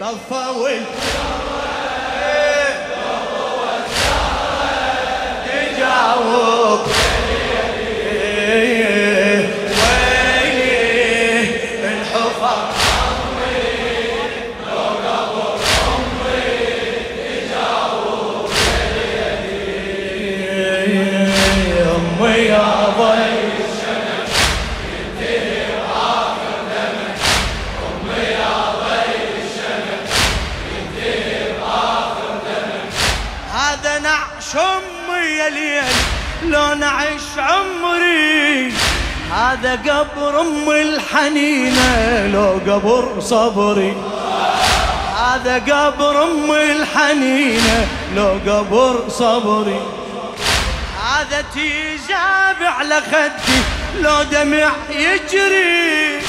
طفوا تجاوب ويلي أمي يا ليل لو نعيش عمري. هذا قبر امي الحنينه لو قبر صبري. هذا قبر امي الحنينه لو قبر صبري. هذا تيجاب على خدي لو دمع يجري.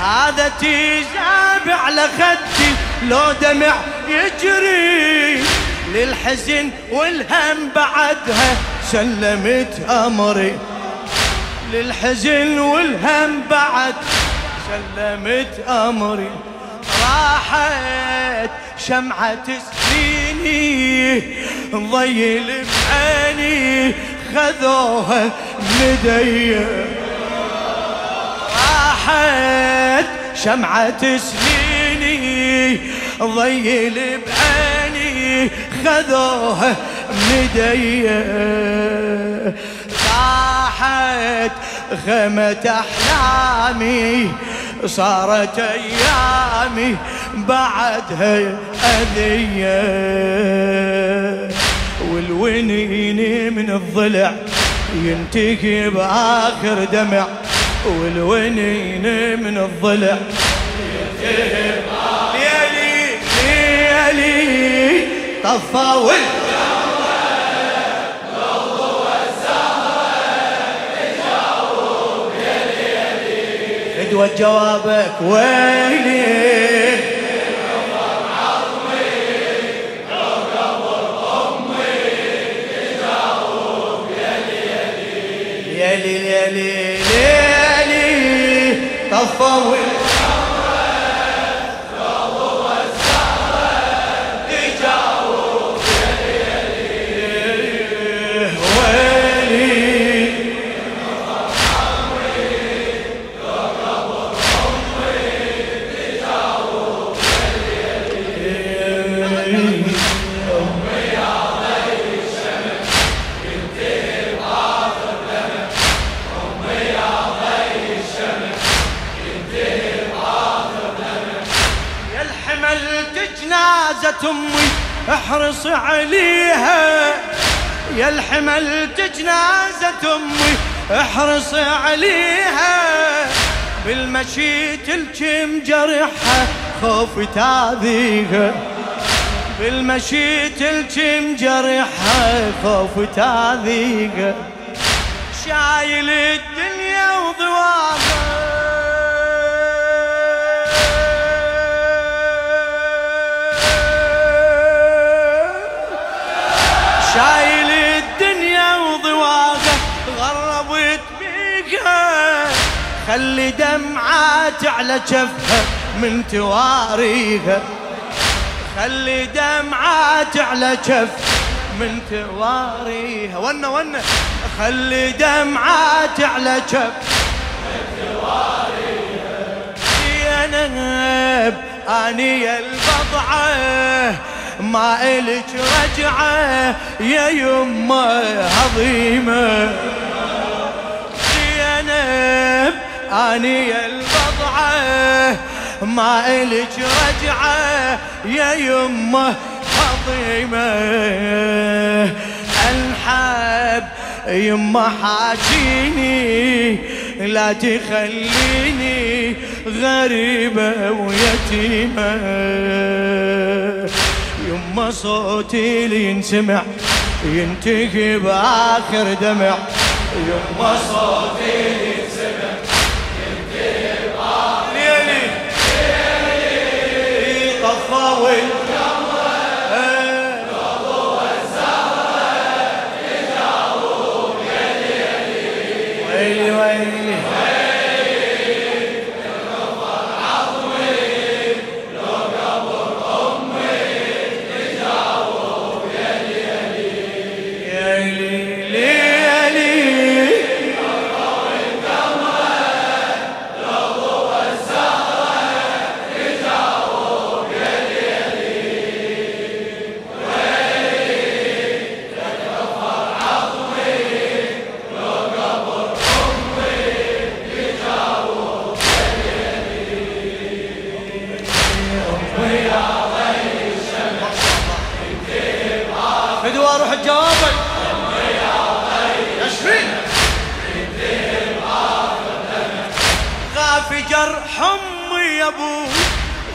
هذا تيجاب على خدي لو دمع يجري. للحزن والهم بعدها سلمت أمري. للحزن والهم بعد سلمت أمري. راحت شمعة سنيني ضيل بعيني خذوها مدي راحت شمعة سنيني ضيل بعيني خذوها مدي راحت خمة أحلامي صارت أيامي بعدها أذية. والونين من الضلع ينتهي بآخر دمع. والونين من الضلع ينتهي ليلي ليلي طفى وال فدوى جوابك ويلي ليلي ليلي ليلي طفوا أمي أحرص عليها. يا الحمل جنازة أمي أحرص عليها. بالمشيت الكم جرحها خوف تاذيها. بالمشيت الكم جرحها خوف تاذيها. شايل الدنيا وضواغا خلي دمعات على جفها من تواريها خلي دمعات على جف من تواريها ونا ونا خلي دمعات على جف يا نهب اني يا البضعة ما إلك رجعة يا يمة عظيمة. آني البضعه ما إلك رجعه يا يمه عظيمه انحب يما حاجيني لا تخليني غريبة ويتيمة يما صوتي اللي ينسمع ينتهي بآخر دمع. يما صوتي اللي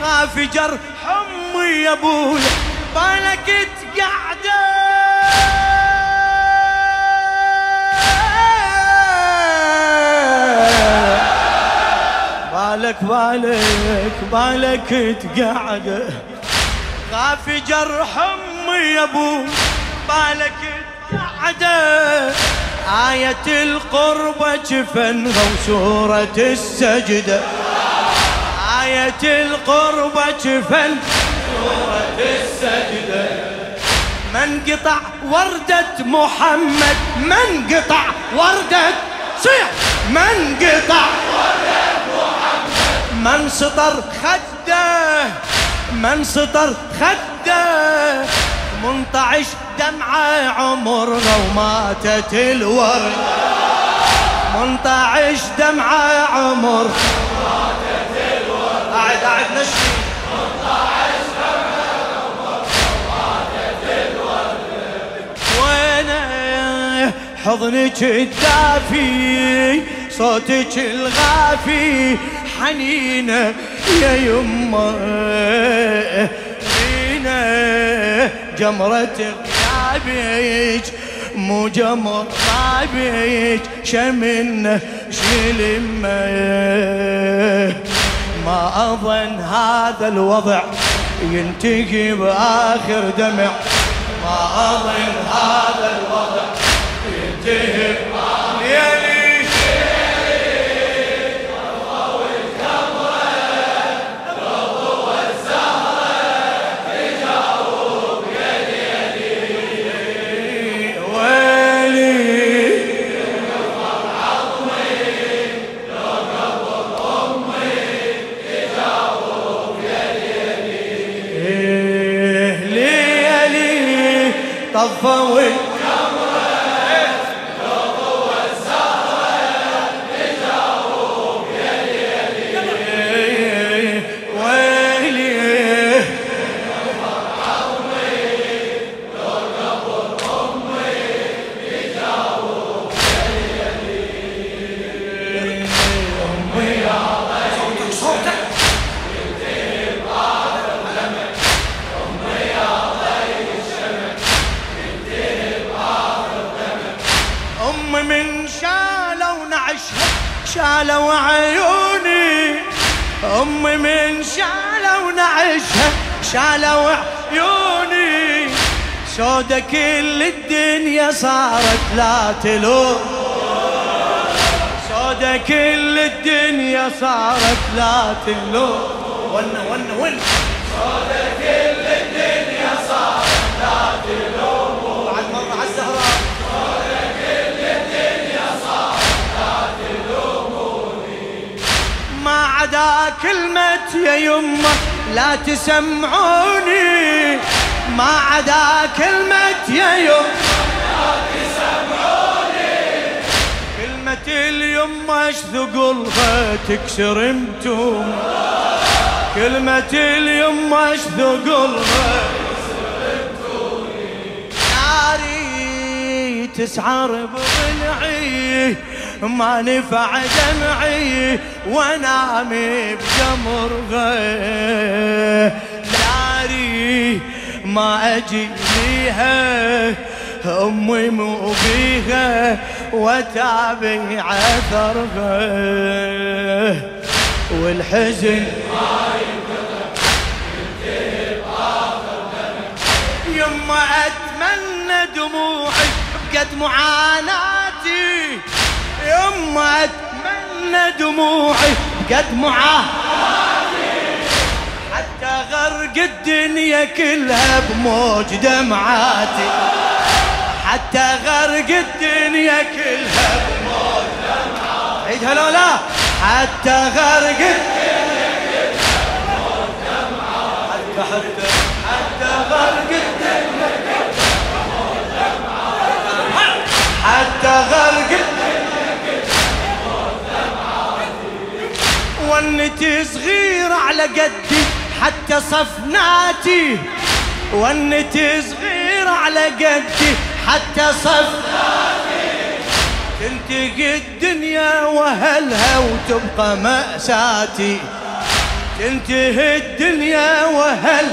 غافي جرح امي يا أبوي بالك تقعده بالك بالك بالك تقعد غافي جرح امي يا أبو بالك تقعد آية القربة جفن وسورة السجدة. آية القربة جفن. سورة السجدة من قطع وردة محمد من قطع وردة صيح. من قطع وردة من سطر خده من سطر خده. منطعش دمعة عمرنا وماتت الورد. منطعش دمعة عمر قاعد قاعد وين حضنك الدافي؟ صوتك الغافي. حنينة يا يمه. فينا جمرة غيابك. مو جمر غابك. شمنا شلمة ما أظن هذا الوضع ينتهي بآخر دمع. ما أظن هذا الوضع ينتهي شالوا عيوني. سودة كل الدنيا صارت لا تلوم. سودة كل الدنيا صارت لا تلوم. ون ون ون سودة كل الدنيا صارت لا تلوم. بعد مرة على الزهراء. عدا كلمة يا يمة. لا تسمعوني ما عدا كلمة يا يمه لا تسمعوني كلمة اليمه اش ثقلها تكسر امتم كلمة اليمه اش ثقلها ناري تسعر بضلعي ما نفع دمعي وانامي بجمر ناري ما أجي بيها امي مو بيها واتابع اثرها والحزن يما أتمنى دموعي بقد معاناتي يما اتمنى دموعي قد معاناتي حتى غرق الدنيا كلها بموج دمعاتي. حتى غرق الدنيا كلها بموج دمعاتي. عيدها لو لا حتى غرق الدنيا كلها بموج دمعاتي. حتى حتى غرق الدنيا كلها بموج دمعاتي. حتى غرق ونتي صغير على قدي حتى صفناتي ونتي صغير على قدي حتى صف تنتقي الدنيا وهلها وتبقى مأساتي. تنتهي الدنيا وهل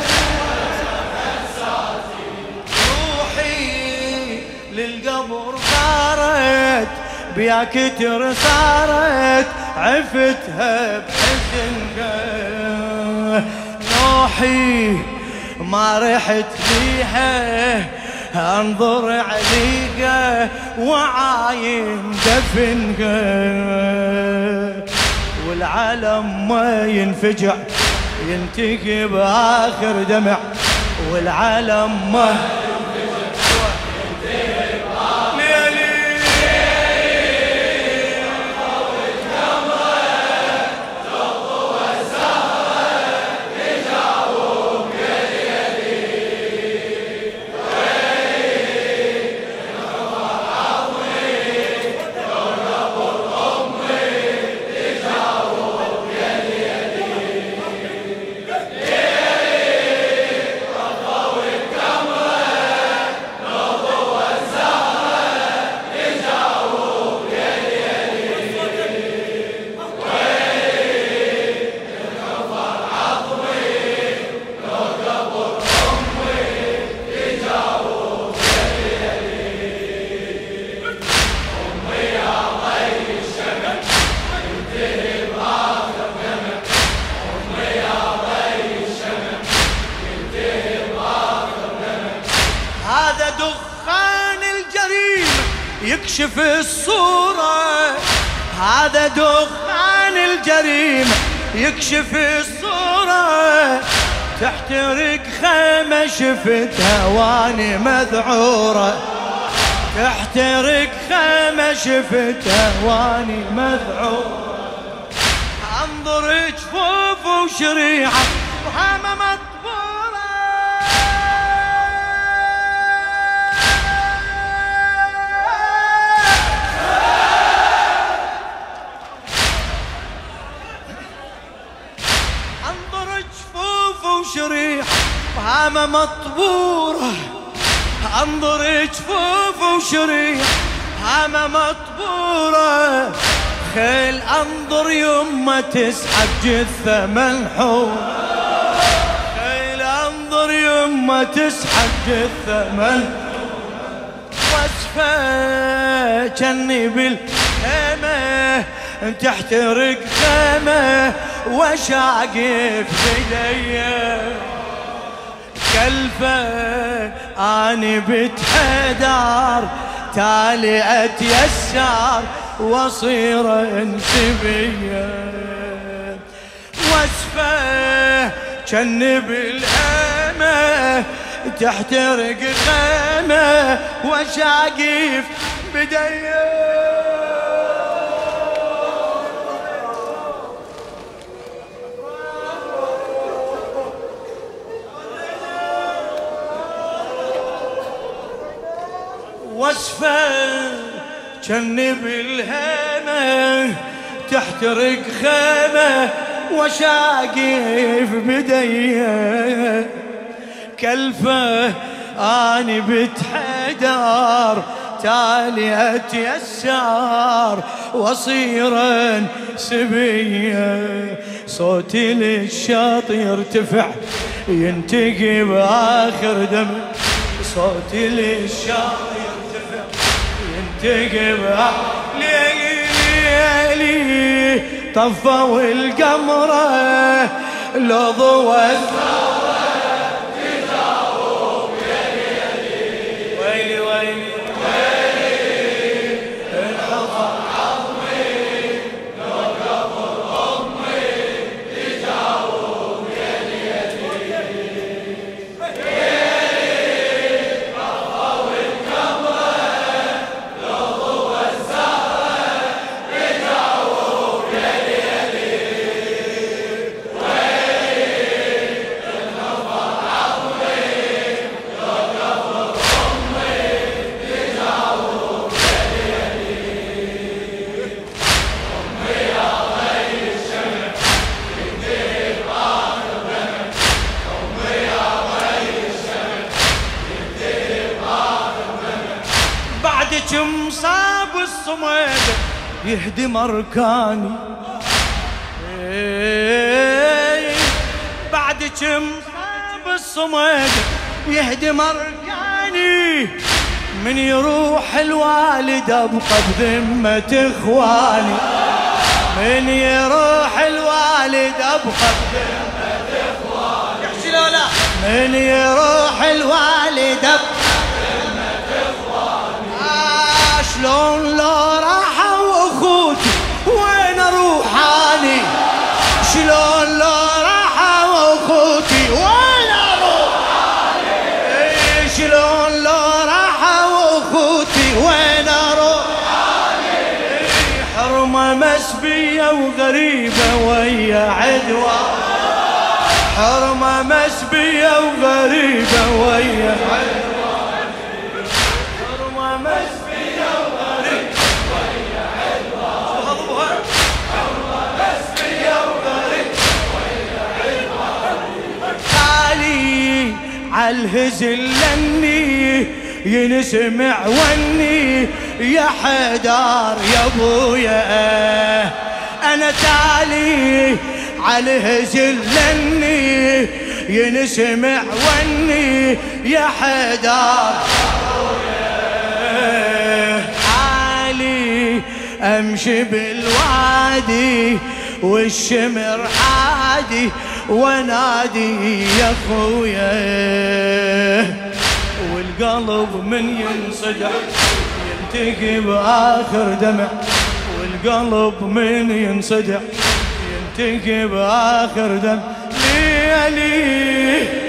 روحي للقبر صارت بياك صارت. عفتها بحزن نوحي ما رحت فيها انظر عليها وعاين دفنها. والعالم ما ينفجع ينتهي بآخر دمع. والعالم ما هذا دخان الجريمة يكشف الصورة تحترق خيمة شفتها واني مذعورة. تحترق خيمة شفتها واني مذعورة. انظر جفوف وشريعة وهمة وهامة مطبورة. انظر جفوف وشريح هامة مطبورة. خيل انظر يمه تسحب جثة منحورة خيل انظر يمه تسحب جثة منحورة واسفة جني بالهيمة تحترق خيمة وشاقف بيديه كلفة أني بتحدار تالي اتيسر وأصير انسبية. وصفة جن بالهمه تحترق خيمه وشاقف بدية. وصفة جنب الهمة تحترق خيمة وشاقف بديه كلفة آني بتحدار تالي اتيسر وصيرا سبية. صوتي للشاطئ يرتفع ينتقي بآخر دم. صوتي للشاطئ تقبع ليلي طفوا القمرة لو ضوت كم صاب الصمد يهدم أركاني. بعد كم صاب الصمد يهدم أركاني. من يروح الوالد أبقى بذمة إخواني. من يروح الوالد أبقى بذمة إخواني. من يروح الوالد أبقى شلون لو عالهزل لني ينسمع وني. يا حدار يا أبويا أنا تالي عالهزل لني ينسمع وني. يا حدار عالي أمشي بالوادي والشمر عادي. ونادي يا خويا. والقلب من ينصدع ينتقي بآخر دمع. والقلب من ينصدع ينتقي بآخر دمع. ليلي